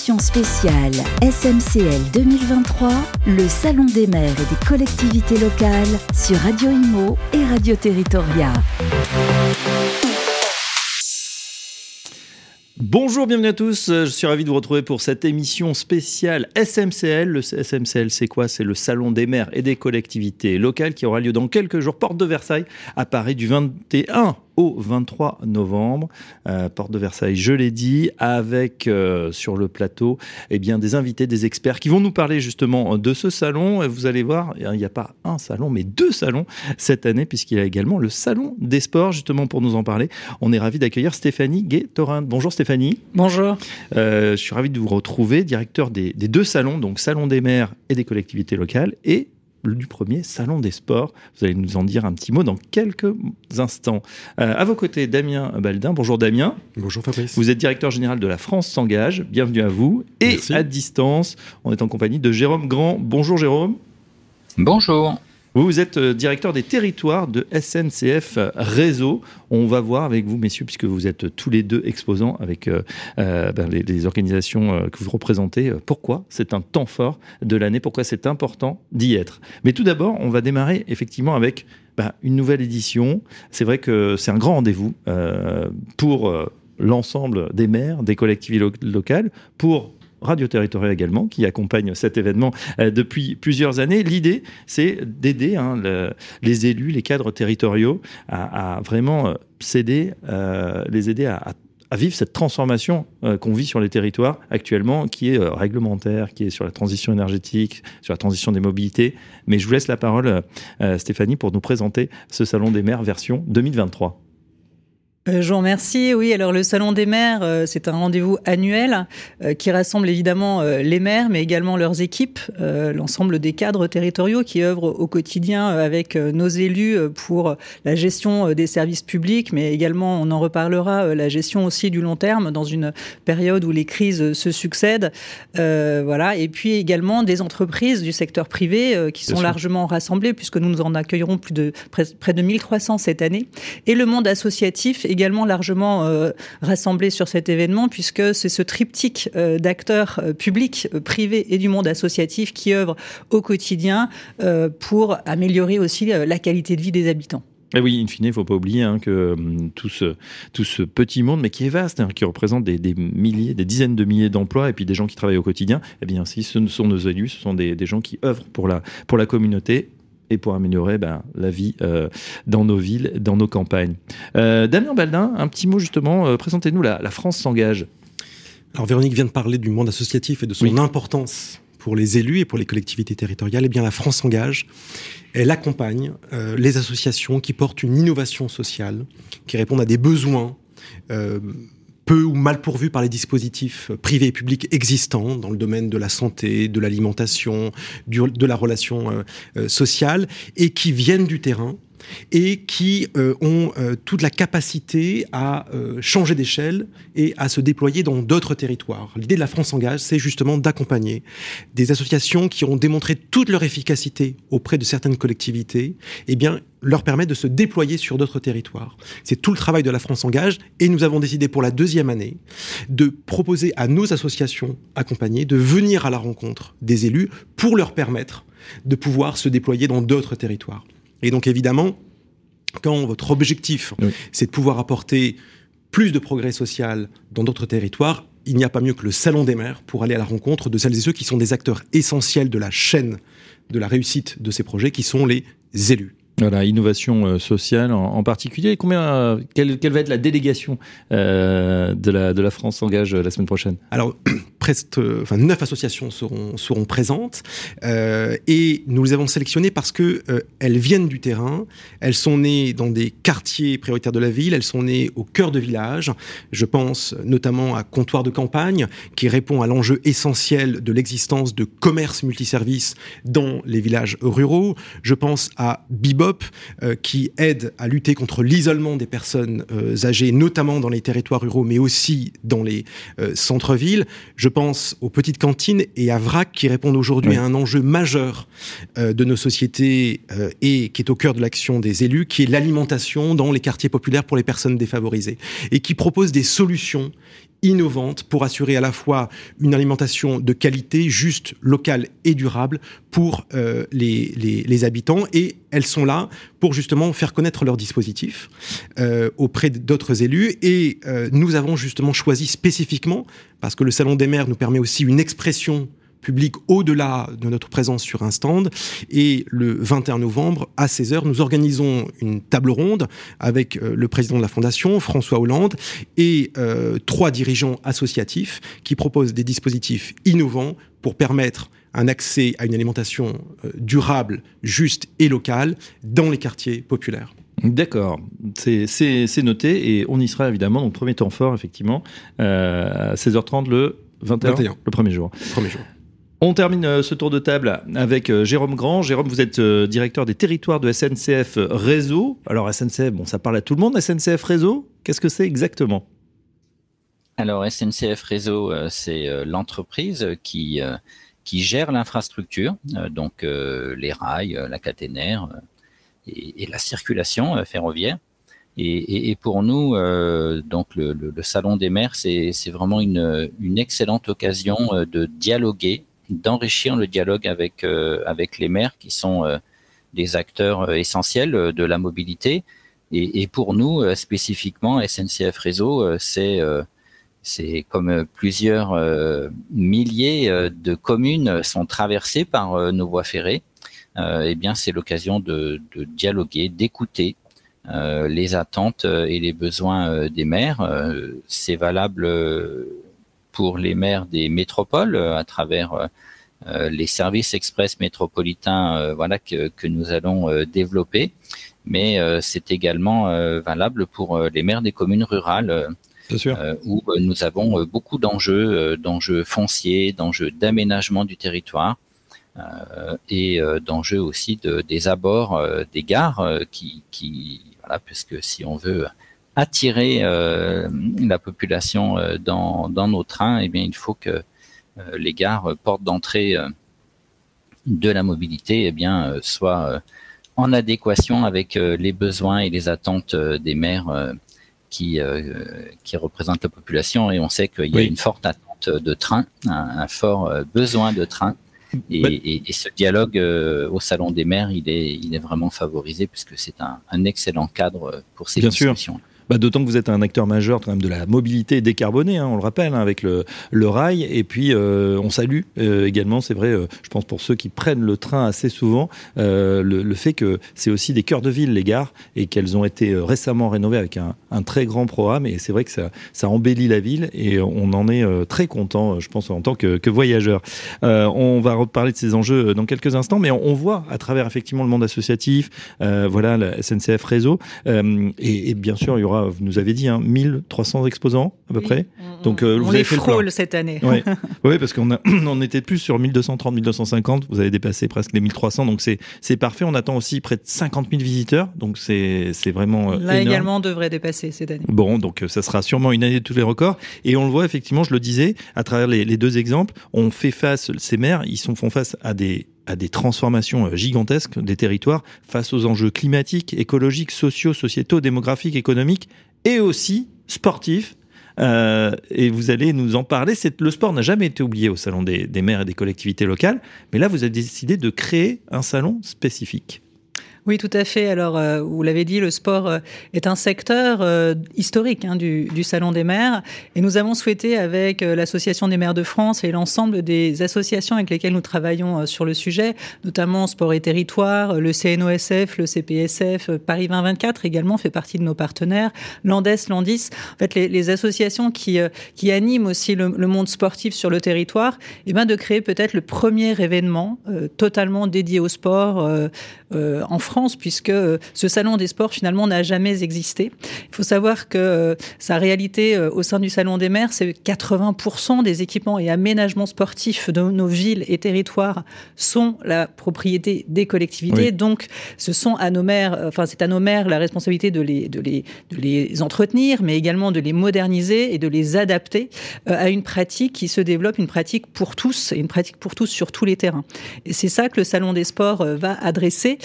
spéciale SMCL 2023, le Salon des maires et des collectivités locales sur Radio Imo et Radio Territoria. Bonjour, bienvenue à tous. Je suis ravi de vous retrouver pour cette émission spéciale SMCL. Le SMCL, c'est quoi? C'est le Salon des maires et des collectivités locales qui aura lieu dans quelques jours, porte de Versailles, à Paris du 21 au 23 novembre, euh, porte de Versailles, je l'ai dit, avec euh, sur le plateau eh bien, des invités, des experts qui vont nous parler justement de ce salon. Et vous allez voir, il n'y a pas un salon, mais deux salons cette année, puisqu'il y a également le Salon des Sports, justement pour nous en parler. On est ravi d'accueillir Stéphanie Gay-Torin. Bonjour Stéphanie. Bonjour. Euh, je suis ravi de vous retrouver, directeur des, des deux salons, donc Salon des maires et des collectivités locales, et du premier Salon des Sports. Vous allez nous en dire un petit mot dans quelques instants. Euh, à vos côtés, Damien Baldin. Bonjour Damien. Bonjour Fabrice. Vous êtes directeur général de la France s'engage. Bienvenue à vous. Et à distance, on est en compagnie de Jérôme Grand. Bonjour Jérôme. Bonjour. Vous, vous êtes euh, directeur des territoires de SNCF Réseau. On va voir avec vous, messieurs, puisque vous êtes tous les deux exposants avec euh, euh, ben, les, organisations que vous représentez, pourquoi c'est un temps fort de l'année, pourquoi c'est important d'y être. Mais tout d'abord, on va démarrer effectivement avec ben, une nouvelle édition. C'est vrai que c'est un grand rendez-vous pour l'ensemble des maires, des collectivités locales, pour Radio Territorial également, qui accompagne cet événement euh, depuis plusieurs années. L'idée, c'est d'aider hein, les élus, les cadres territoriaux à, vraiment euh, s'aider, euh, les aider à, vivre cette transformation qu'on vit sur les territoires actuellement, qui est réglementaire, qui est sur la transition énergétique, sur la transition des mobilités. Mais je vous laisse la parole, Stéphanie, pour nous présenter ce Salon des maires version 2023. Euh, je vous remercie. Oui, alors le Salon des maires, euh, c'est un rendez-vous annuel euh, qui rassemble évidemment les maires, mais également leurs équipes, l'ensemble des cadres territoriaux qui œuvrent au quotidien avec nos élus pour la gestion des services publics, mais également, on en reparlera, la gestion aussi du long terme dans une période où les crises se succèdent. voilà. Et puis également des entreprises du secteur privé qui sont largement rassemblées, puisque nous nous en accueillerons plus de près de 1300 cette année, et le monde associatif également largement euh, rassemblé sur cet événement, puisque c'est ce triptyque euh, d'acteurs euh, publics, privés et du monde associatif qui œuvrent au quotidien pour améliorer aussi la qualité de vie des habitants. Et eh oui, in fine, il ne faut pas oublier hein, que tout, ce, tout ce petit monde, mais qui est vaste, hein, qui représente des, milliers, des dizaines de milliers d'emplois, et puis des gens qui travaillent au quotidien, eh bien, si ce sont nos élus, ce sont des, des gens qui œuvrent pour la, pour la communauté et pour améliorer ben, la vie euh, dans nos villes, dans nos campagnes. Euh, Damien Baldin, un petit mot justement, euh, présentez-nous la, France s'engage. Alors Véronique vient de parler du monde associatif et de son importance pour les élus et pour les collectivités territoriales. Eh bien la France s'engage. Elle accompagne les associations qui portent une innovation sociale, qui répondent à des besoins peu ou mal pourvus par les dispositifs privés et publics existants dans le domaine de la santé, de l'alimentation, de la relation euh, euh, sociale, et qui viennent du terrain et qui euh, ont euh, toute la capacité à euh, changer d'échelle et à se déployer dans d'autres territoires. L'idée de la France engage, c'est justement d'accompagner des associations qui ont démontré toute leur efficacité auprès de certaines collectivités, eh bien leur permettre de se déployer sur d'autres territoires. C'est tout le travail de la France engage et nous avons décidé pour la deuxième année de proposer à nos associations accompagnées de venir à la rencontre des élus pour leur permettre de pouvoir se déployer dans d'autres territoires. Et donc évidemment, quand votre objectif, c'est de pouvoir apporter plus de progrès social dans d'autres territoires, il n'y a pas mieux que le Salon des maires pour aller à la rencontre de celles et ceux qui sont des acteurs essentiels de la chaîne de la réussite de ces projets, qui sont les élus. Voilà, innovation euh, sociale en, particulier. Combien, euh, quelle, va être la délégation euh, de, la, de la France s'engage la semaine prochaine? Alors, presque, neuf associations seront, présentes et nous les avons sélectionnées parce que elles viennent du terrain, elles sont nées dans des quartiers prioritaires de la ville, elles sont nées au cœur de village. Je pense notamment à Comptoir de campagne qui répond à l'enjeu essentiel de l'existence de commerce multiservices dans les villages ruraux. Je pense à Bibop euh, qui aide à lutter contre l'isolement des personnes euh, âgées, notamment dans les territoires ruraux, mais aussi dans les euh, centres-villes. Pense aux petites cantines et à VRAC qui répondent aujourd'hui à un enjeu majeur de nos sociétés et qui est au cœur de l'action des élus, qui est l'alimentation dans les quartiers populaires pour les personnes défavorisées et qui propose des solutions innovantes pour assurer à la fois une alimentation de qualité, juste, locale et durable pour euh, les, les, habitants. Et elles sont là pour justement faire connaître leurs dispositifs euh, auprès d'autres élus. Et euh, nous avons justement choisi spécifiquement, parce que le Salon des maires nous permet aussi une expression public au-delà de notre présence sur un stand. Et le 21 novembre, à 16h, nous organisons une table ronde avec euh, le président de la Fondation, François Hollande, et euh, trois dirigeants associatifs qui proposent des dispositifs innovants pour permettre un accès à une alimentation euh, durable, juste et locale dans les quartiers populaires. D'accord, c'est noté et on y sera évidemment. Donc premier temps fort, effectivement, à 16h30 le 21, 21. le premier jour. Premier jour. On termine euh, ce tour de table avec euh, Jérôme Grand. Jérôme, vous êtes euh, directeur des territoires de SNCF Réseau. Alors SNCF, bon, ça parle à tout le monde. SNCF Réseau, qu'est-ce que c'est exactement? Alors SNCF Réseau, c'est l'entreprise qui, qui gère l'infrastructure, donc les rails, la caténaire et, la circulation ferroviaire. Et, pour nous, donc le, salon des maires, c'est vraiment une, une excellente occasion de dialoguer d'enrichir le dialogue avec euh, avec les maires qui sont euh, des acteurs euh, essentiels de la mobilité. Et, pour nous spécifiquement, SNCF Réseau, c'est comme plusieurs milliers de communes sont traversées par nos voies ferrées. eh bien, c'est l'occasion de, dialoguer, d'écouter les attentes et les besoins des maires. c'est valable pour les maires des métropoles euh, à travers euh, euh, les services express métropolitains voilà que, que nous allons développer. Mais c'est également valable pour les maires des communes rurales où nous avons beaucoup d'enjeux d'enjeux fonciers d'enjeux d'aménagement du territoire et d'enjeux aussi de, des abords des gares qui, qui voilà puisque si on veut attirer euh, la population euh, dans, dans, nos trains, eh bien, il faut que euh, les gares, portes d'entrée de la mobilité, eh bien, soient en adéquation avec les besoins et les attentes des maires qui, qui représentent la population. Et on sait qu'il y a une forte attente de train, un, fort besoin de train. Et, et, et, ce dialogue au salon des maires, il est, il est vraiment favorisé puisque c'est un, un, excellent cadre pour ces Bien discussions. Sûr. Bah, D'autant que vous êtes un acteur majeur quand même de la mobilité décarbonée, hein, on le rappelle, hein, avec le, le, rail. Et puis, euh, on salue euh, également, c'est vrai, euh, je pense pour ceux qui prennent le train assez souvent, le, le, fait que c'est aussi des cœurs de ville, les gares, et qu'elles ont été récemment rénovées avec un, un très grand programme. Et c'est vrai que ça, ça, embellit la ville et on en est très content, je pense, en tant que, que voyageur. on va reparler de ces enjeux dans quelques instants, mais on, on voit à travers effectivement le monde associatif, voilà, la SNCF Réseau, et, et bien sûr, il y aura vous nous avez dit, hein, 1300 exposants à peu près. Donc, euh, on vous avez fait frôle cette année. Oui, ouais, parce qu'on on était plus sur 1230, 1250. Vous avez dépassé presque les 1300. Donc, c'est parfait. On attend aussi près de 50 000 visiteurs. Donc, c'est vraiment. Euh, Là également, on devrait dépasser cette année. Bon, donc, euh, ça sera sûrement une année de tous les records. Et on le voit, effectivement, je le disais, à travers les, les deux exemples, on fait face, ces maires, ils sont, font face à des à des transformations gigantesques des territoires face aux enjeux climatiques, écologiques, sociaux, sociétaux, démographiques, économiques et aussi sportifs. Euh, et vous allez nous en parler. Le sport n'a jamais été oublié au Salon des maires et des collectivités locales, mais là, vous avez décidé de créer un salon spécifique. Oui, tout à fait. Alors, euh, vous l'avez dit, le sport euh, est un secteur euh, historique hein, du, du, Salon des maires. Et nous avons souhaité, avec euh, l'Association des maires de France et l'ensemble des associations avec lesquelles nous travaillons euh, sur le sujet, notamment Sport et Territoire, le CNOSF, le CPSF, Paris 2024 également fait partie de nos partenaires, Landes, Landis, en fait, les, les associations qui, qui animent aussi le, le, monde sportif sur le territoire, et eh ben, de créer peut-être le premier événement totalement dédié au sport en France France, puisque euh, ce salon des sports finalement n'a jamais existé. Il faut savoir que euh, sa réalité euh, au sein du salon des maires, c'est 80% des équipements et aménagements sportifs de nos villes et territoires sont la propriété des collectivités. Oui. Donc, ce sont à nos maires, enfin, c'est à nos maires la responsabilité de les, de les, de les entretenir, mais également de les moderniser et de les adapter à une pratique qui se développe, une pratique pour tous et une pratique pour tous sur tous les terrains. Et c'est ça que le salon des sports va adresser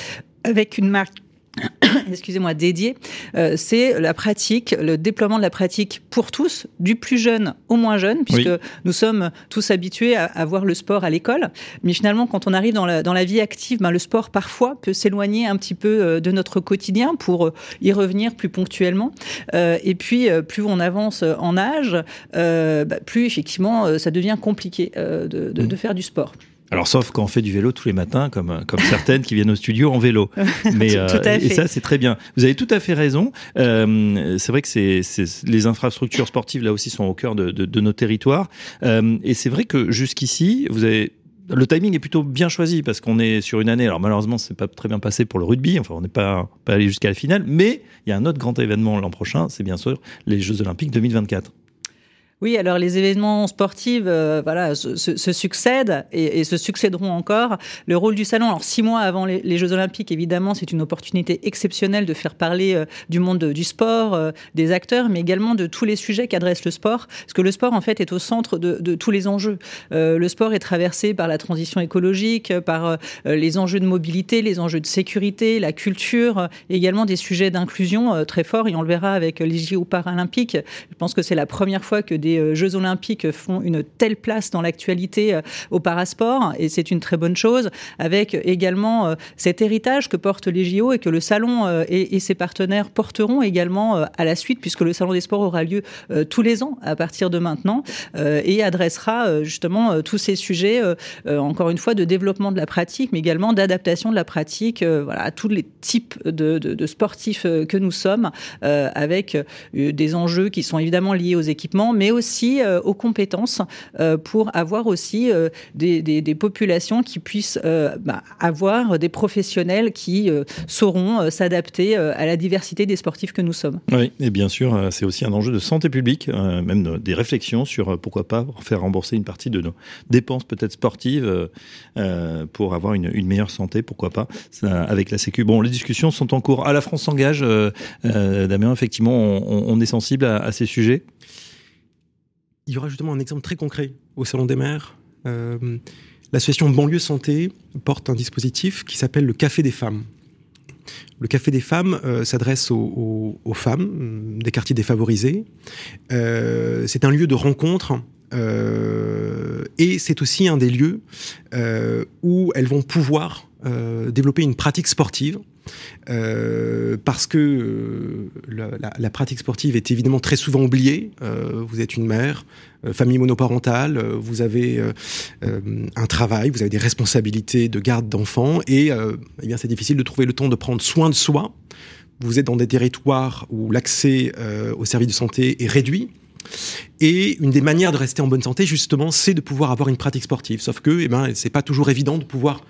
avec une marque excusez-moi, dédié, euh, c'est la pratique, le déploiement de la pratique pour tous, du plus jeune au moins jeune, puisque nous sommes tous habitués à, voir le sport à l'école. Mais finalement, quand on arrive dans la, dans la vie active, ben, le sport parfois peut s'éloigner un petit peu euh, de notre quotidien pour euh, y revenir plus ponctuellement. et puis, plus on avance en âge, bah, plus effectivement, ça devient compliqué de, de, de faire du sport. Alors, sauf quand on fait du vélo tous les matins, comme, comme certaines qui viennent au studio en vélo. Mais, euh, et ça, c'est très bien. Vous avez tout à fait raison. Euh, c'est vrai que c'est, les infrastructures sportives, là aussi, sont au cœur de, de, de nos territoires. Euh, et c'est vrai que jusqu'ici, vous avez le timing est plutôt bien choisi parce qu'on est sur une année. Alors malheureusement, c'est pas très bien passé pour le rugby. Enfin, on n'est pas, pas allé jusqu'à la finale. Mais il y a un autre grand événement l'an prochain. C'est bien sûr les Jeux Olympiques 2024. Oui, alors les événements sportifs, euh, voilà, se, succèdent et, se succéderont encore. Le rôle du salon, alors six mois avant les, Jeux Olympiques, évidemment, c'est une opportunité exceptionnelle de faire parler euh, du monde du sport, euh, des acteurs, mais également de tous les sujets qu'adresse le sport, parce que le sport en fait est au centre de, de tous les enjeux. le sport est traversé par la transition écologique, par les enjeux de mobilité, les enjeux de sécurité, la culture, également des sujets d'inclusion très forts. Et on le verra avec les JO paralympiques. Je pense que c'est la première fois que des euh, Jeux olympiques font une telle place dans l'actualité euh, au parasport, et c'est une très bonne chose, avec également euh, cet héritage que portent les JO et que le Salon et, ses partenaires porteront également à la suite, puisque le Salon des sports aura lieu tous les ans à partir de maintenant, et adressera justement tous ces sujets, encore une fois, de développement de la pratique, mais également d'adaptation de la pratique à tous les types de, de sportifs que nous sommes, avec des enjeux qui sont évidemment liés aux équipements, mais aussi euh, aux compétences euh, pour avoir aussi euh, des, populations qui puissent bah, avoir des professionnels qui sauront s'adapter à la diversité des sportifs que nous sommes. Oui, et bien sûr, c'est aussi un enjeu de santé publique, même des réflexions sur pourquoi pas faire rembourser une partie de nos dépenses peut-être sportives pour avoir une, meilleure santé, pourquoi pas, avec la Sécu. Bon, les discussions sont en cours. À la France s'engage, Damien, effectivement, on, est sensible à ces sujets? Il y aura justement un exemple très concret au Salon des maires. Euh, L'association Banlieue Santé porte un dispositif qui s'appelle le Café des femmes. Le Café des femmes euh, s'adresse aux, femmes euh, des quartiers défavorisés. C'est un lieu de rencontre et c'est aussi un des lieux où elles vont pouvoir développer une pratique sportive euh, parce que euh, la, pratique sportive est évidemment très souvent oubliée. Euh, vous êtes une mère, famille monoparentale, vous avez un travail, vous avez des responsabilités de garde d'enfants, et eh c'est difficile de trouver le temps de prendre soin de soi. Vous êtes dans des territoires où l'accès aux services de santé est réduit. Et une des manières de rester en bonne santé, justement, c'est de pouvoir avoir une pratique sportive. Sauf que, eh ben, c'est pas toujours évident de pouvoir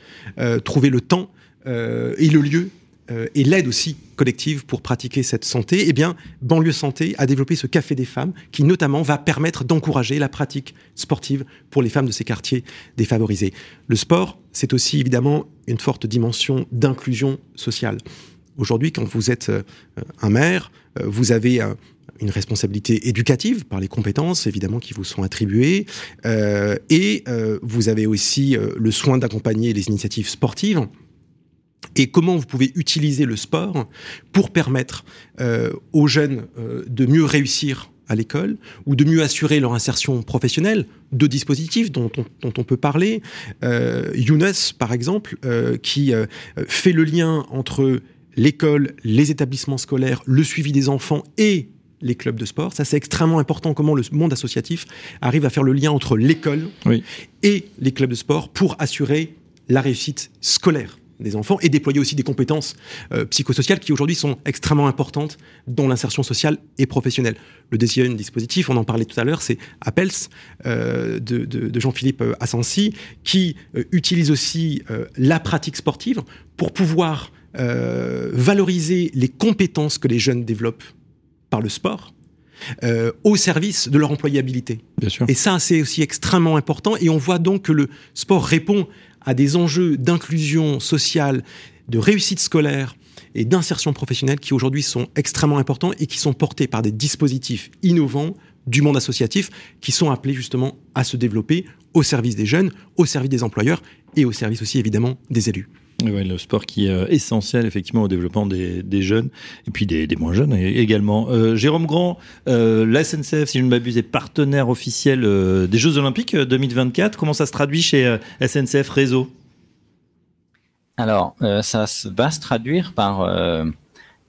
trouver le temps et le lieu euh, et l'aide aussi collective pour pratiquer cette santé, eh bien, Banlieue Santé a développé ce café des femmes qui notamment va permettre d'encourager la pratique sportive pour les femmes de ces quartiers défavorisés. Le sport, c'est aussi évidemment une forte dimension d'inclusion sociale. Aujourd'hui, quand vous êtes euh, un maire, euh, vous avez une responsabilité éducative par les compétences évidemment qui vous sont attribuées et vous avez aussi le soin d'accompagner les initiatives sportives et comment vous pouvez utiliser le sport pour permettre euh, aux jeunes euh, de mieux réussir à l'école ou de mieux assurer leur insertion professionnelle, deux dispositifs dont on, dont on peut parler. Euh, Younes, par exemple, euh, qui fait le lien entre l'école, les établissements scolaires, le suivi des enfants et les clubs de sport. Ça, c'est extrêmement important comment le monde associatif arrive à faire le lien entre l'école oui. et les clubs de sport pour assurer la réussite scolaire des enfants et déployer aussi des compétences euh, psychosociales qui aujourd'hui sont extrêmement importantes dans l'insertion sociale et professionnelle. Le deuxième dispositif, on en parlait tout à l'heure, c'est Appels euh, de, de, de Jean-Philippe Assensi qui euh, utilise aussi euh, la pratique sportive pour pouvoir euh, valoriser les compétences que les jeunes développent par le sport. au service de leur employabilité. Bien sûr. Et ça, c'est aussi extrêmement important. Et on voit donc que le sport répond à des enjeux d'inclusion sociale, de réussite scolaire et d'insertion professionnelle qui aujourd'hui sont extrêmement importants et qui sont portés par des dispositifs innovants du monde associatif qui sont appelés justement à se développer au service des jeunes, au service des employeurs et au service aussi évidemment des élus. Le sport qui est essentiel effectivement au développement des, jeunes et puis des, moins jeunes également. Jérôme Grand, la SNCF, si je ne m'abuse, est partenaire officiel des Jeux Olympiques 2024. Comment ça se traduit chez SNCF Réseau? Alors, ça va se traduire par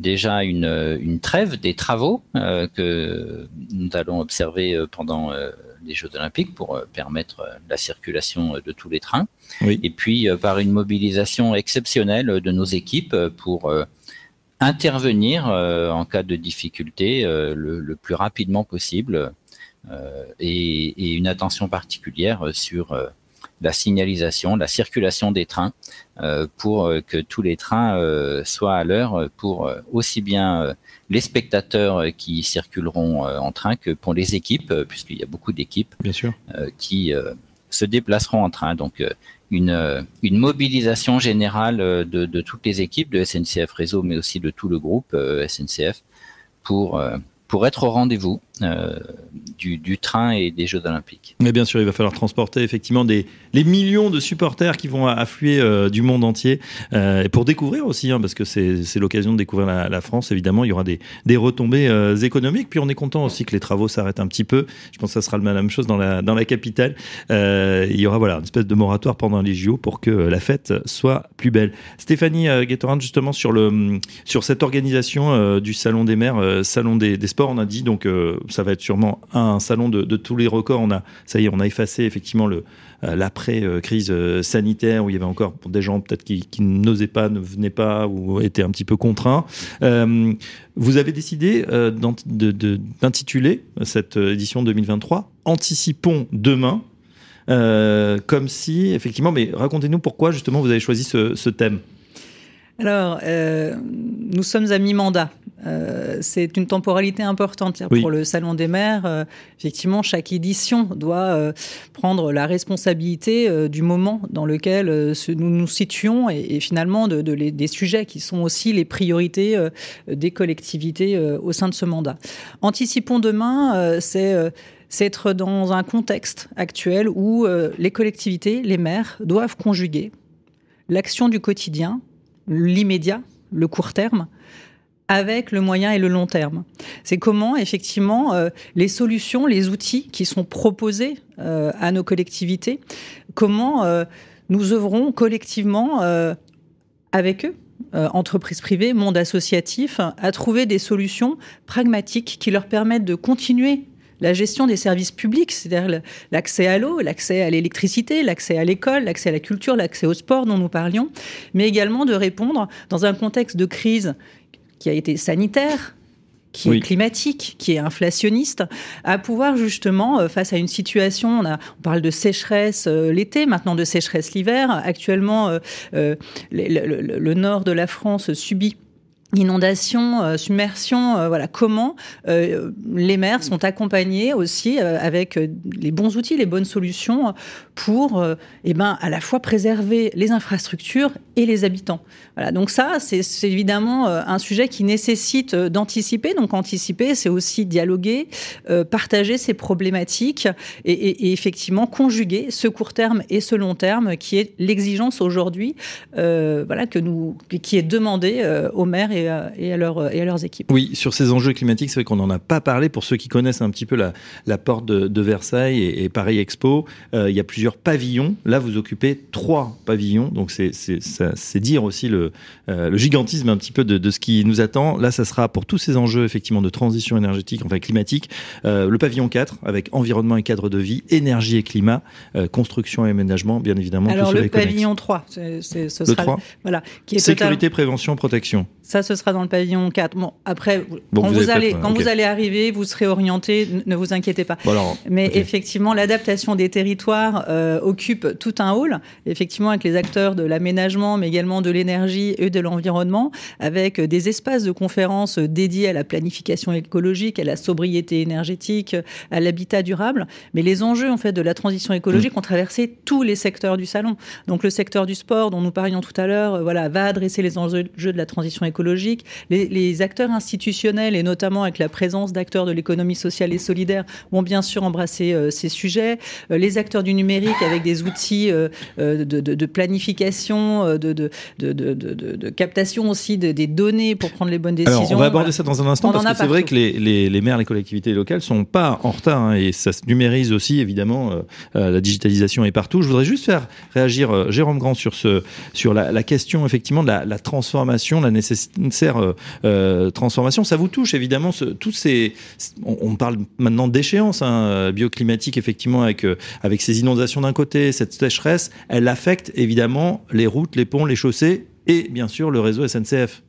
déjà une, une trêve des travaux euh, que nous allons observer euh, pendant euh, les Jeux Olympiques pour permettre la circulation de tous les trains. Et puis par une mobilisation exceptionnelle de nos équipes pour intervenir en cas de difficulté le, le plus rapidement possible et, et, une attention particulière sur la signalisation, la circulation des trains euh, pour euh, que tous les trains euh, soient à l'heure pour aussi bien les spectateurs qui circuleront en train que pour les équipes, puisqu'il y a beaucoup d'équipes qui se déplaceront en train. Donc une, une mobilisation générale de, de, toutes les équipes de SNCF Réseau, mais aussi de tout le groupe SNCF pour pour être au rendez-vous euh, du, train et des Jeux Olympiques. Mais bien sûr, il va falloir transporter effectivement des les millions de supporters qui vont affluer euh, du monde entier euh, pour découvrir aussi, hein, parce que c'est l'occasion de découvrir la, France. Évidemment, il y aura des, des retombées économiques. Puis on est content aussi que les travaux s'arrêtent un petit peu. Je pense que ça sera la même chose dans la dans la capitale. Il y aura voilà une espèce de moratoire pendant les JO pour que la fête soit plus belle. Stéphanie euh, justement sur le sur cette organisation du salon des maires, salon des, des on a dit donc ça va être sûrement un salon de, tous les records. On a, ça y est, on a effacé effectivement le euh, l'après crise euh, sanitaire où il y avait encore des gens peut-être qui, n'osaient pas, ne venaient pas ou étaient un petit peu contraints. vous avez décidé d'intituler cette édition 2023 Anticipons demain. comme si, effectivement, mais racontez-nous pourquoi justement vous avez choisi ce thème. Alors, euh, nous sommes à mi-mandat. Euh, c'est une temporalité importante pour le Salon des maires. Euh, effectivement, chaque édition doit prendre la responsabilité du moment dans lequel nous nous situons et, finalement de, des sujets qui sont aussi les priorités des collectivités au sein de ce mandat. Anticipons demain, c'est c'est être dans un contexte actuel où les collectivités, les maires, doivent conjuguer l'action du quotidien l'immédiat, le court terme, avec le moyen et le long terme. C'est comment, effectivement, euh, les solutions, les outils qui sont proposés euh, à nos collectivités, comment euh, nous œuvrons collectivement avec eux, entreprises privées, monde associatif, à trouver des solutions pragmatiques qui leur permettent de continuer la gestion des services publics, c'est-à-dire l'accès à l'eau, l'accès à l'électricité, l'accès à l'école, l'accès à la culture, l'accès au sport dont nous parlions, mais également de répondre dans un contexte de crise qui a été sanitaire, qui est climatique, qui est inflationniste, à pouvoir justement, euh, face à une situation, on, a, on parle de sécheresse euh, l'été, maintenant de sécheresse l'hiver, actuellement euh, le, nord de la France subit inondation, euh, submersion, euh, voilà comment euh, les maires sont accompagnés aussi avec les bons outils, les bonnes solutions pour eh ben à la fois préserver les infrastructures et les habitants. Voilà, donc ça c'est évidemment un sujet qui nécessite d'anticiper. Donc anticiper, c'est aussi dialoguer, partager ces problématiques et, effectivement conjuguer ce court terme et ce long terme qui est l'exigence aujourd'hui, voilà que nous qui est demandée aux maires à, et, à leur, et à leurs équipes. Oui, sur ces enjeux climatiques, c'est vrai qu'on n'en a pas parlé. Pour ceux qui connaissent un petit peu la, la porte de, Versailles et, Paris Expo, euh, il y a plusieurs pavillons. Là, vous occupez trois pavillons, donc c'est dire aussi le, euh, le, gigantisme un petit peu de, de, ce qui nous attend. Là, ça sera pour tous ces enjeux effectivement de transition énergétique, enfin climatique, euh, le pavillon 4 avec environnement et cadre de vie, énergie et climat, construction et aménagement, bien évidemment. Alors le pavillon 3, ce sera, 3 voilà, qui est sécurité, prévention, protection. Ça, ce sera dans le pavillon 4. Bon, après, quand, vous, allez, quand vous allez arriver, vous serez orienté, ne vous inquiétez pas. Mais effectivement, l'adaptation des territoires euh, occupe tout un hall, effectivement, avec les acteurs de l'aménagement, mais également de l'énergie et de l'environnement, avec des espaces de conférences dédiés à la planification écologique, à la sobriété énergétique, à l'habitat durable. Mais les enjeux, en fait, de la transition écologique mm. ont traversé tous les secteurs du salon. Donc, le secteur du sport, dont nous parlions tout à l'heure, voilà, va adresser les enjeux de la transition écologique écologique. Les, acteurs institutionnels, et notamment avec la présence d'acteurs de l'économie sociale et solidaire, vont bien sûr embrasser ces sujets. les acteurs du numérique, avec des outils de, planification, de, de, captation aussi des données pour prendre les bonnes décisions. Alors, on va aborder ça dans un instant, parce que c'est vrai que les, les, maires, les collectivités locales sont pas en retard, hein, et ça se numérise aussi, évidemment, la digitalisation est partout. Je voudrais juste faire réagir euh, Jérôme Grand sur, ce, sur la, question effectivement de la, transformation, la nécessaire euh, euh, transformation. Ça vous touche évidemment tous ces. On, parle maintenant d'échéance hein, bioclimatique effectivement avec avec ces inondations d'un côté, cette sécheresse, elle affecte évidemment les routes, les ponts, les chaussées et bien sûr le réseau SNCF.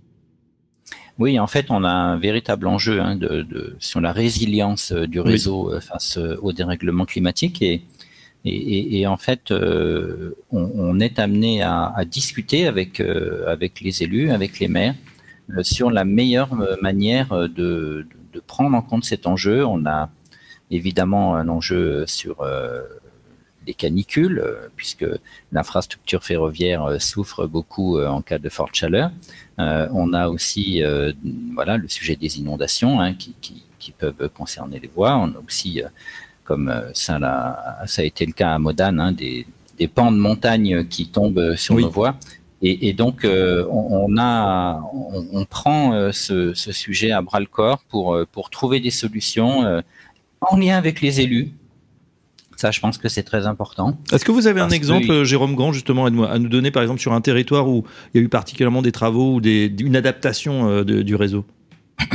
Oui, en fait, on a un véritable enjeu hein, de, sur la résilience du réseau face au dérèglement climatique et et, et, en fait, euh, on, on, est amené à, à discuter avec, euh, avec les élus, avec les maires, euh, sur la meilleure manière de, de, prendre en compte cet enjeu. On a évidemment un enjeu sur les canicules, puisque l'infrastructure ferroviaire souffre beaucoup en cas de forte chaleur. on a aussi voilà, le sujet des inondations hein, qui, qui, qui, peuvent concerner les voies. On a aussi comme euh, ça, ça a été le cas à Modane, hein, des, pans de montagne qui tombent sur nos voies. Et, donc, euh, on, a, on, prend euh, ce, sujet à bras le corps pour, pour trouver des solutions en lien avec les élus. Ça, je pense que c'est très important. Est-ce que vous avez un exemple, Jérôme Grand, justement, à nous donner, par exemple, sur un territoire où il y a eu particulièrement des travaux ou des, une adaptation du réseau?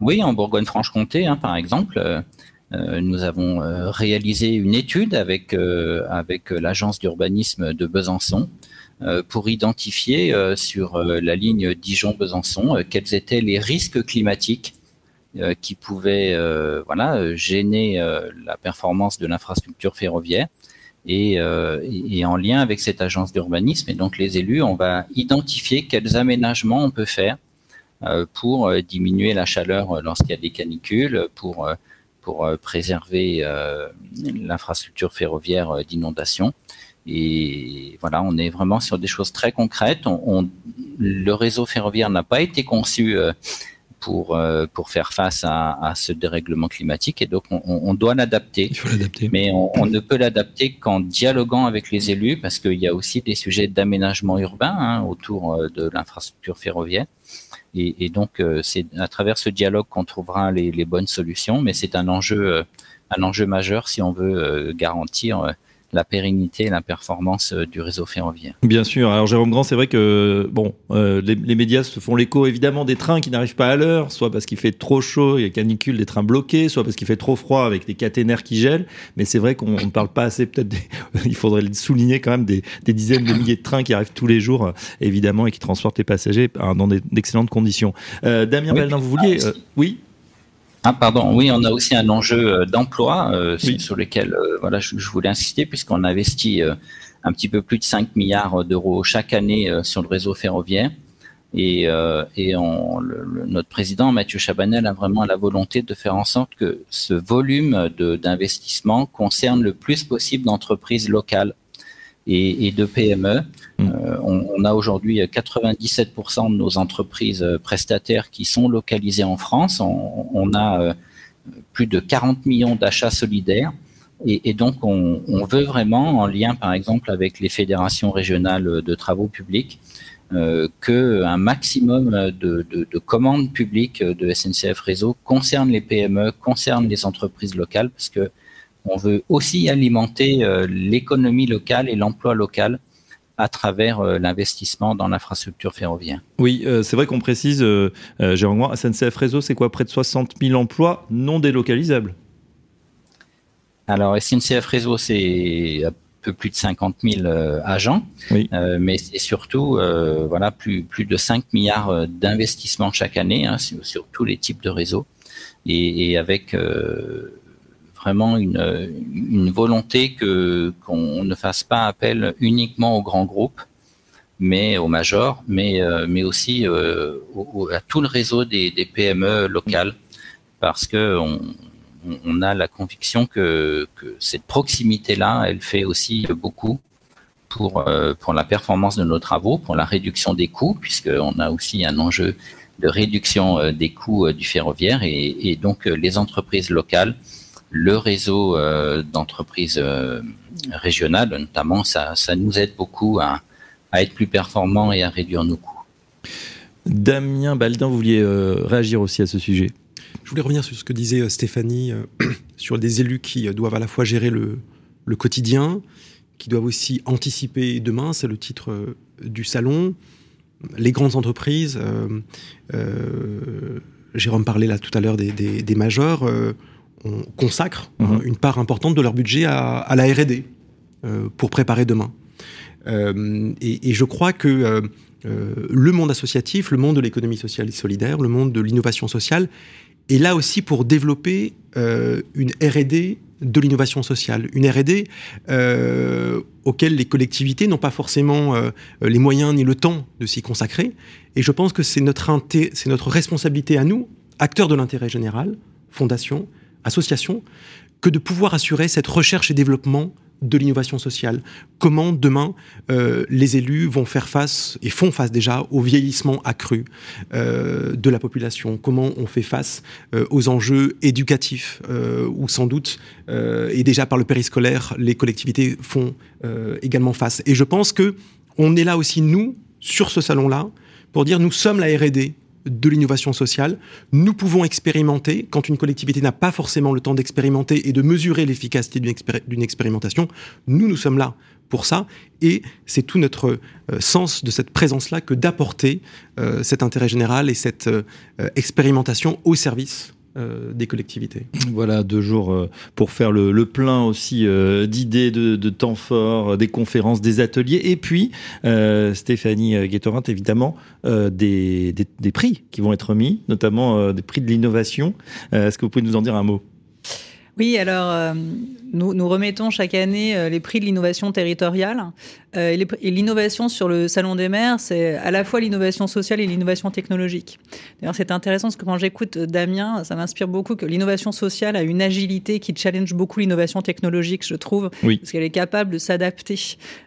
Oui, en Bourgogne-Franche-Comté, hein, par exemple. Euh, nous avons euh, réalisé une étude avec, euh, avec l'agence d'urbanisme de Besançon pour identifier sur la ligne Dijon-Besançon quels étaient les risques climatiques qui pouvaient voilà, gêner la performance de l'infrastructure ferroviaire. Et, en lien avec cette agence d'urbanisme et donc les élus, on va identifier quels aménagements on peut faire pour diminuer la chaleur lorsqu'il y a des canicules, pour pour euh, préserver euh, l'infrastructure ferroviaire euh, d'inondation. Et voilà, on est vraiment sur des choses très concrètes. On, le réseau ferroviaire n'a pas été conçu pour, pour faire face à, ce dérèglement climatique et donc on, doit l'adapter. Mais on, ne peut l'adapter qu'en dialoguant avec les élus parce qu'il y a aussi des sujets d'aménagement urbain hein, autour de l'infrastructure ferroviaire. Et, donc, euh, c'est à travers ce dialogue qu'on trouvera les, les, bonnes solutions, mais c'est un enjeu, euh, un enjeu majeur si on veut euh, garantir la pérennité et la performance euh, du réseau ferroviaire. Bien sûr. Alors Jérôme Grand, c'est vrai que bon, euh, les, les, médias se font l'écho évidemment des trains qui n'arrivent pas à l'heure, soit parce qu'il fait trop chaud, il y a canicule, des trains bloqués, soit parce qu'il fait trop froid avec des caténaires qui gèlent. Mais c'est vrai qu'on ne parle pas assez. Peut-être, il faudrait le souligner quand même des, des, dizaines de milliers de trains qui arrivent tous les jours, euh, évidemment, et qui transportent les passagers dans d'excellentes conditions. Euh, Damien oui. vous vouliez, euh, oui? Ah, pardon, oui, on a aussi un enjeu euh, d'emploi euh, sur lequel euh, voilà, je, voulais insister, puisqu'on investit un petit peu plus de 5 milliards d'euros chaque année sur le réseau ferroviaire. Et, et on, notre président, Mathieu Chabanel, a vraiment la volonté de faire en sorte que ce volume d'investissement concerne le plus possible d'entreprises locales et, de PME. Mm. Euh, on, a aujourd'hui 97% de nos entreprises euh, prestataires qui sont localisées en France. On, a euh, plus de 40 millions d'achats solidaires. Et, donc, on, veut vraiment, en lien par exemple avec les fédérations régionales de travaux publics, euh, qu'un maximum de, de, commandes publiques de SNCF Réseau concernent les PME, concernent les entreprises locales, parce que on veut aussi alimenter euh, l'économie locale et l'emploi local à travers euh, l'investissement dans l'infrastructure ferroviaire. Oui, euh, c'est vrai qu'on précise, Jérôme SNCF Réseau, c'est quoi Près de 60 000 emplois non délocalisables? Alors, SNCF Réseau, c'est un peu plus de 50 000 agents, mais c'est surtout voilà, plus, plus de 5 milliards d'investissements chaque année hein, sur, tous les types de réseaux. Et, et avec vraiment une, volonté que qu'on ne fasse pas appel uniquement aux grands groupes, mais aux majors, mais euh, mais aussi euh, à tout le réseau des, PME locales, parce que on, a la conviction que, cette proximité-là, elle fait aussi beaucoup pour, pour la performance de nos travaux, pour la réduction des coûts, puisqu'on a aussi un enjeu de réduction des coûts du ferroviaire. Et donc les entreprises locales, le réseau d'entreprises régionales notamment, ça, ça nous aide beaucoup à, à être plus performants et à réduire nos coûts. Damien Baldin, vous vouliez réagir aussi à ce sujet? Je voulais revenir sur ce que disait euh, Stéphanie, euh, sur des élus qui euh, doivent à la fois gérer le, quotidien, qui doivent aussi anticiper demain, c'est le titre du salon, les grandes entreprises. Jérôme parlait là tout à l'heure des, majors, on consacre mhm. une part importante de leur budget à, la R&D pour préparer demain. Et, et, je crois que le monde associatif, le monde de l'économie sociale et solidaire, le monde de l'innovation sociale et là aussi pour développer euh, une R&D de l'innovation sociale, une R&D euh, auquel les collectivités n'ont pas forcément euh, les moyens ni le temps de s'y consacrer. Et je pense que c'est notre, c'est notre responsabilité à nous, acteurs de l'intérêt général, fondations, associations, que de pouvoir assurer cette recherche et développement de l'innovation sociale. Comment demain euh, les élus vont faire face et font face déjà au vieillissement accru euh, de la population? Comment on fait face euh, aux enjeux éducatifs où sans doute et déjà par le périscolaire les collectivités font également face. Et je pense que on est là aussi nous sur ce salon là pour dire nous sommes la R&D de l'innovation sociale. Nous pouvons expérimenter quand une collectivité n'a pas forcément le temps d'expérimenter et de mesurer l'efficacité d'une expérimentation. Nous, nous sommes là pour ça et c'est tout notre euh, sens de cette présence-là que d'apporter euh, cet intérêt général et cette euh, expérimentation au service euh, des collectivités. Voilà, deux jours euh, pour faire le, plein aussi euh, d'idées, de, temps forts, des conférences, des ateliers, et puis Stéphanie Guettorant, évidemment, des, des, prix qui vont être mis, notamment des prix de l'innovation. Est-ce que vous pouvez nous en dire un mot? Oui, alors nous, nous, remettons chaque année les prix de l'innovation territoriale. Euh, et l'innovation sur le Salon des maires, c'est à la fois l'innovation sociale et l'innovation technologique. D'ailleurs, c'est intéressant parce que quand j'écoute Damien, ça m'inspire beaucoup que l'innovation sociale a une agilité qui challenge beaucoup l'innovation technologique, je trouve, parce qu'elle est capable de s'adapter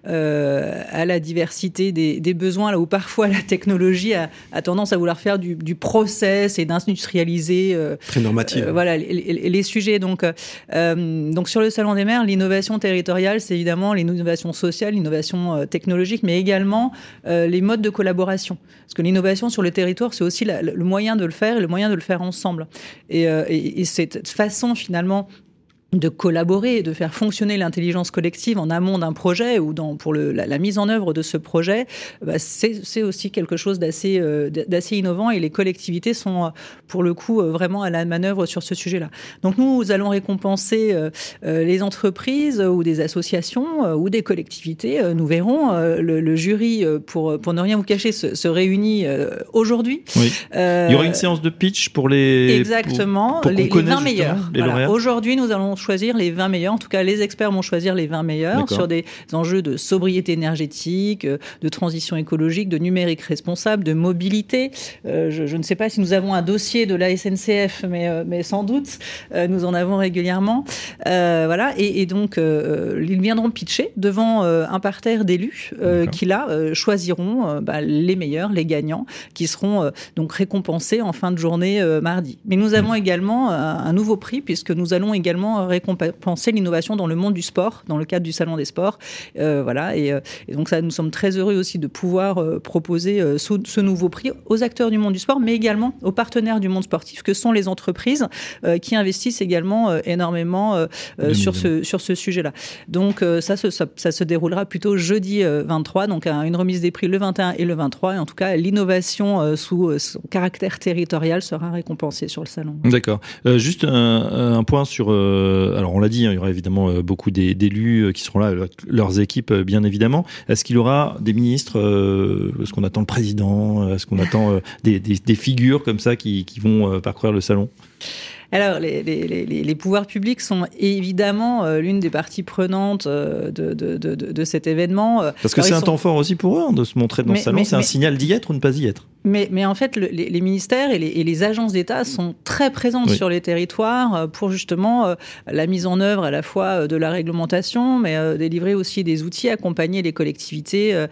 euh, à la diversité des, des, besoins, là où parfois la technologie a, a tendance à vouloir faire du, du process et d'industrialiser. Euh, Très normative. Euh, voilà, les, les, sujets. Donc, euh, donc, sur le Salon des maires, l'innovation territoriale, c'est évidemment l'innovation sociale, l'innovation euh, technologique, mais également euh, les modes de collaboration. Parce que l'innovation sur le territoire, c'est aussi le moyen de le faire et le moyen de le faire ensemble. Et, euh, et cette façon finalement de collaborer et de faire fonctionner l'intelligence collective en amont d'un projet ou dans, pour le, la, mise en œuvre de ce projet, bah c'est aussi quelque chose d'assez euh, innovant et les collectivités sont euh, pour le coup euh, vraiment à la manœuvre sur ce sujet-là. Donc nous allons récompenser les entreprises ou des associations ou des collectivités. Nous verrons. Le, le, jury, pour, pour ne rien vous cacher, se, se réunit aujourd'hui. Oui. Il y aura une séance de pitch pour les... Exactement, pour, les, les 20 meilleurs. Voilà. Aujourd'hui, nous allons choisir les 20 meilleurs. En tout cas, les experts vont choisir les 20 meilleurs sur des enjeux de sobriété énergétique, euh, de transition écologique, de numérique responsable, de mobilité. Euh, je, ne sais pas si nous avons un dossier de la SNCF, mais, euh, mais sans doute, nous en avons régulièrement. voilà. Et, donc, ils viendront pitcher devant un parterre d'élus qui, là, choisiront bah, les meilleurs, les gagnants, qui seront donc récompensés en fin de journée mardi. Mais nous avons mmh. également un nouveau prix, puisque nous allons également récompenser l'innovation dans le monde du sport, dans le cadre du Salon des sports. Euh, voilà, et, euh, et, donc ça, nous sommes très heureux aussi de pouvoir euh, proposer ce, ce, nouveau prix aux acteurs du monde du sport, mais également aux partenaires du monde sportif, que sont les entreprises qui investissent également énormément sur ce, sur ce sujet-là. Donc ça, ça, ça, se déroulera plutôt jeudi 23, donc une remise des prix le 21 et le 23, et en tout cas l'innovation sous son caractère territorial sera récompensée sur le salon. D'accord. juste un, un, point sur euh, alors on l'a dit, hein, il y aura évidemment euh, beaucoup d'élus euh, qui seront là, leurs équipes bien évidemment. Est-ce qu'il y aura des ministres Est-ce qu'on attend le président Est-ce qu'on attend des, figures comme ça qui, vont parcourir le salon? Alors, les, pouvoirs publics sont évidemment l'une des parties prenantes de, cet événement. Parce que c'est un temps fort aussi pour eux hein, de se montrer dans le salon. C'est un signal d'y être ou ne pas y être? Mais, mais, en fait, les, ministères et les, et les agences d'État sont très présentes sur les territoires euh, pour justement euh, la mise en œuvre à la fois euh, de la réglementation, mais délivrer aussi des outils, accompagner les collectivités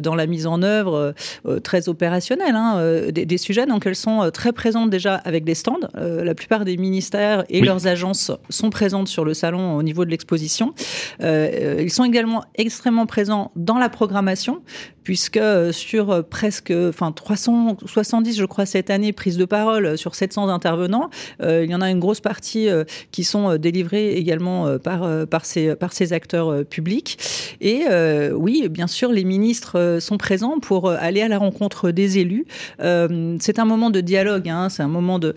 dans la mise en œuvre très opérationnelle hein, des, des, sujets. Donc elles sont très présentes déjà avec des stands. la plupart des ministères et leurs agences sont présentes sur le salon au niveau de l'exposition. ils sont également extrêmement présents dans la programmation, puisque sur presque enfin 300 70, je crois, cette année, prise de parole sur 700 intervenants. Euh, il y en a une grosse partie euh, qui sont euh, délivrés également par, par, ces, par ces acteurs publics. Et oui, bien sûr, les ministres sont présents pour aller à la rencontre des élus. c'est un moment de dialogue, hein, c'est un moment de,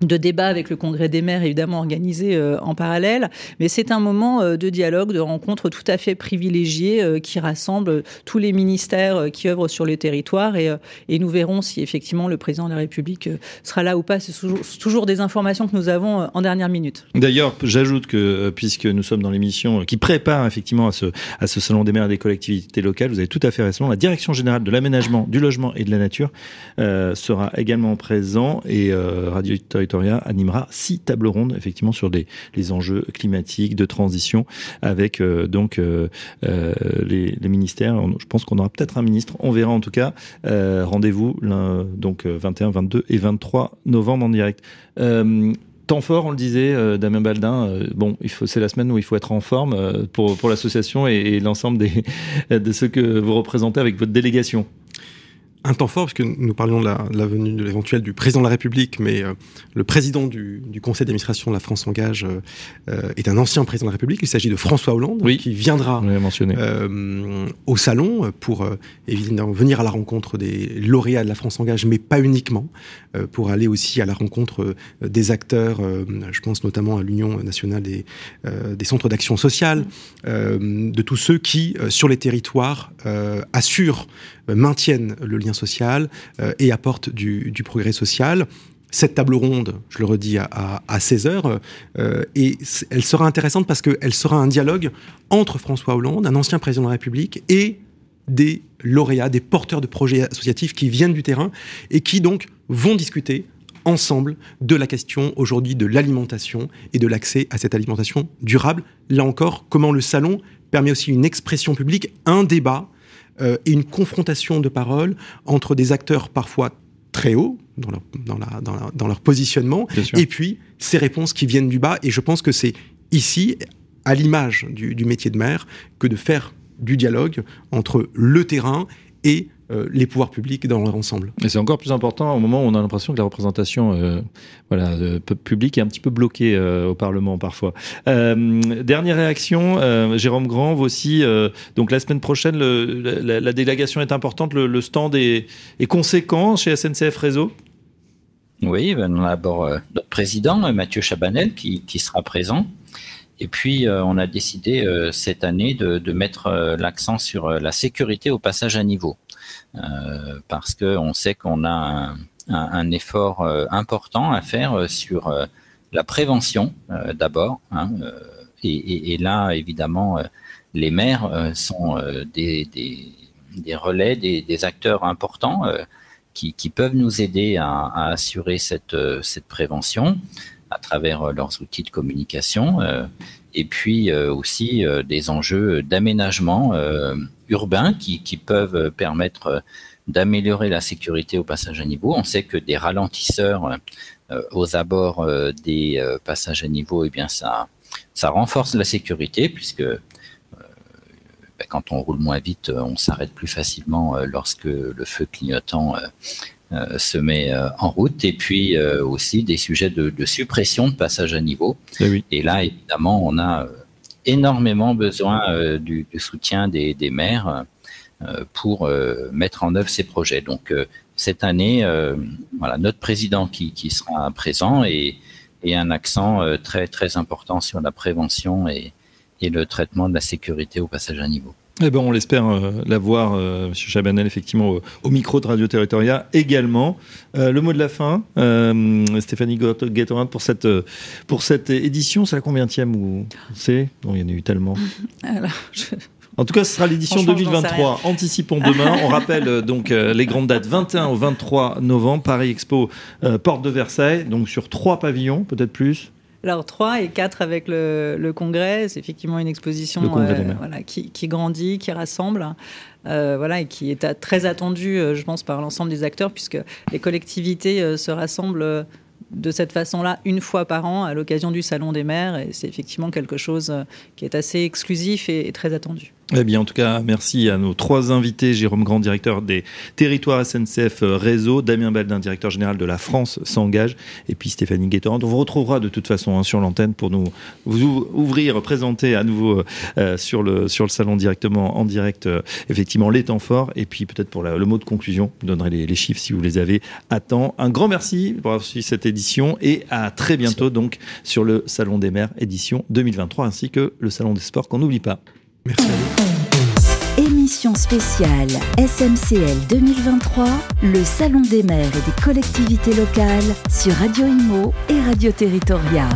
de débat avec le congrès des maires évidemment organisé euh, en parallèle, mais c'est un moment euh, de dialogue, de rencontre tout à fait privilégié euh, qui rassemble tous les ministères qui œuvrent sur les territoires et, nous verrons si effectivement le président de la République sera là ou pas. C'est toujours, des informations que nous avons en dernière minute. D'ailleurs, j'ajoute que puisque nous sommes dans l'émission qui prépare effectivement à ce, à ce salon des maires et des collectivités locales, vous avez tout à fait raison, la direction générale de l'aménagement, du logement et de la nature sera également présent et Radio animera six tables rondes effectivement sur les, les enjeux climatiques de transition avec euh, donc euh, euh, les, ministères. Je pense qu'on aura peut-être un ministre. On verra en tout cas. Rendez-vous donc 21, 22 et 23 novembre en direct temps fort, on le disait, Damien Baldin. bon, c'est la semaine où il faut être en forme pour, pour l'association et, et l'ensemble de ceux que vous représentez avec votre délégation un temps fort, puisque nous parlions de la, de la venue de l'éventuel du président de la République, mais euh, le président du, du conseil d'administration de la France Engage euh, euh, est un ancien président de la République. Il s'agit de François Hollande, qui viendra au salon pour évidemment venir à la rencontre des lauréats de la France Engage, mais pas uniquement, pour aller aussi à la rencontre des acteurs, je pense notamment à l'Union nationale des, des centres d'action sociale, de tous ceux qui, sur les territoires, assurent maintiennent le lien social euh, et apportent du, progrès social cette table ronde, je le redis, à, 16 heures, euh, et elle sera intéressante parce qu'elle sera un dialogue entre François Hollande, un ancien président de la République, et des lauréats, des porteurs de projets associatifs qui viennent du terrain et qui donc vont discuter ensemble de la question aujourd'hui de l'alimentation et de l'accès à cette alimentation durable. Là encore, comment le salon permet aussi une expression publique, un débat euh, et une confrontation de paroles entre des acteurs parfois très hauts dans leur, dans la, dans dans leur positionnement, et puis ces réponses qui viennent du bas. Et je pense que c'est ici, à l'image du, du métier de maire, que de faire du dialogue entre le terrain et les pouvoirs publics dans leur ensemble. Et c'est encore plus important au moment où on a l'impression que la représentation euh, voilà, publique est un petit peu bloquée euh, au Parlement parfois. dernière réaction, Jérôme Grand, vous aussi, donc la semaine prochaine, le, la, délégation est importante, le, stand est, est, conséquent chez SNCF Réseau? Oui, ben, on a d'abord notre président, Mathieu Chabanel, qui, qui sera présent. Et puis, on a décidé cette année de, de mettre l'accent sur la sécurité au passage à niveau. Euh, parce qu'on sait qu'on a un, effort euh, important à faire euh, sur la prévention d'abord. Hein, et, là, évidemment, les maires sont des, relais, des, acteurs importants qui, peuvent nous aider à, assurer cette prévention à travers leurs outils de communication et puis aussi des enjeux d'aménagement urbains qui, qui peuvent permettre d'améliorer la sécurité au passage à niveau. On sait que des ralentisseurs euh, aux abords euh, des euh, passages à niveau, eh bien ça, ça renforce la sécurité puisque ben, quand on roule moins vite, on s'arrête plus facilement lorsque le feu clignotant se met en route. Et puis aussi des sujets de, suppression de passage à niveau. Eh Et là, évidemment, on a énormément besoin du, soutien des, des maires euh, pour euh, mettre en œuvre ces projets. Donc euh, cette année, voilà, notre président qui, sera présent et, un accent très très important sur la prévention et le traitement de la sécurité au passage à niveau. Eh ben, on l'espère l'avoir, euh, M. Chabanel, effectivement, au, micro de Radio Territoria également. le mot de la fin, Stéphanie Gaetorin, pour cette, pour cette édition, c'est la combien ou c'est Bon, il y en a eu tellement. Alors, je En tout cas, ce sera l'édition 2023. Anticipons demain. On rappelle euh, donc euh, les grandes dates 21 au 23 novembre, Paris Expo, euh, porte de Versailles, donc sur trois pavillons, peut-être plus. Alors trois et quatre avec le, congrès, c'est effectivement une exposition voilà, qui, grandit, qui rassemble, voilà, et qui est très attendue, je pense, par l'ensemble des acteurs, puisque les collectivités se rassemblent de cette façon-là une fois par an à l'occasion du Salon des maires. Et c'est effectivement quelque chose qui est assez exclusif et très attendu. Eh bien, en tout cas, merci à nos trois invités. Jérôme Grand, directeur des territoires SNCF Réseau, Damien Baldin, directeur général de la France s'engage, et puis Stéphanie Guettorand. On vous retrouvera de toute façon hein, sur l'antenne pour nous vous ouvrir, présenter à nouveau euh, sur, le, sur le salon directement, en direct, euh, effectivement, les temps forts. Et puis peut-être pour le mot de conclusion, vous donnerez les, chiffres si vous les avez à temps. Un grand merci pour avoir suivi cette édition et à très bientôt donc sur le Salon des maires édition 2023 ainsi que le Salon des sports qu'on n'oublie pas. Émission spéciale SMCL 2023, le Salon des maires et des collectivités locales sur Radio Imo et Radio Territoria.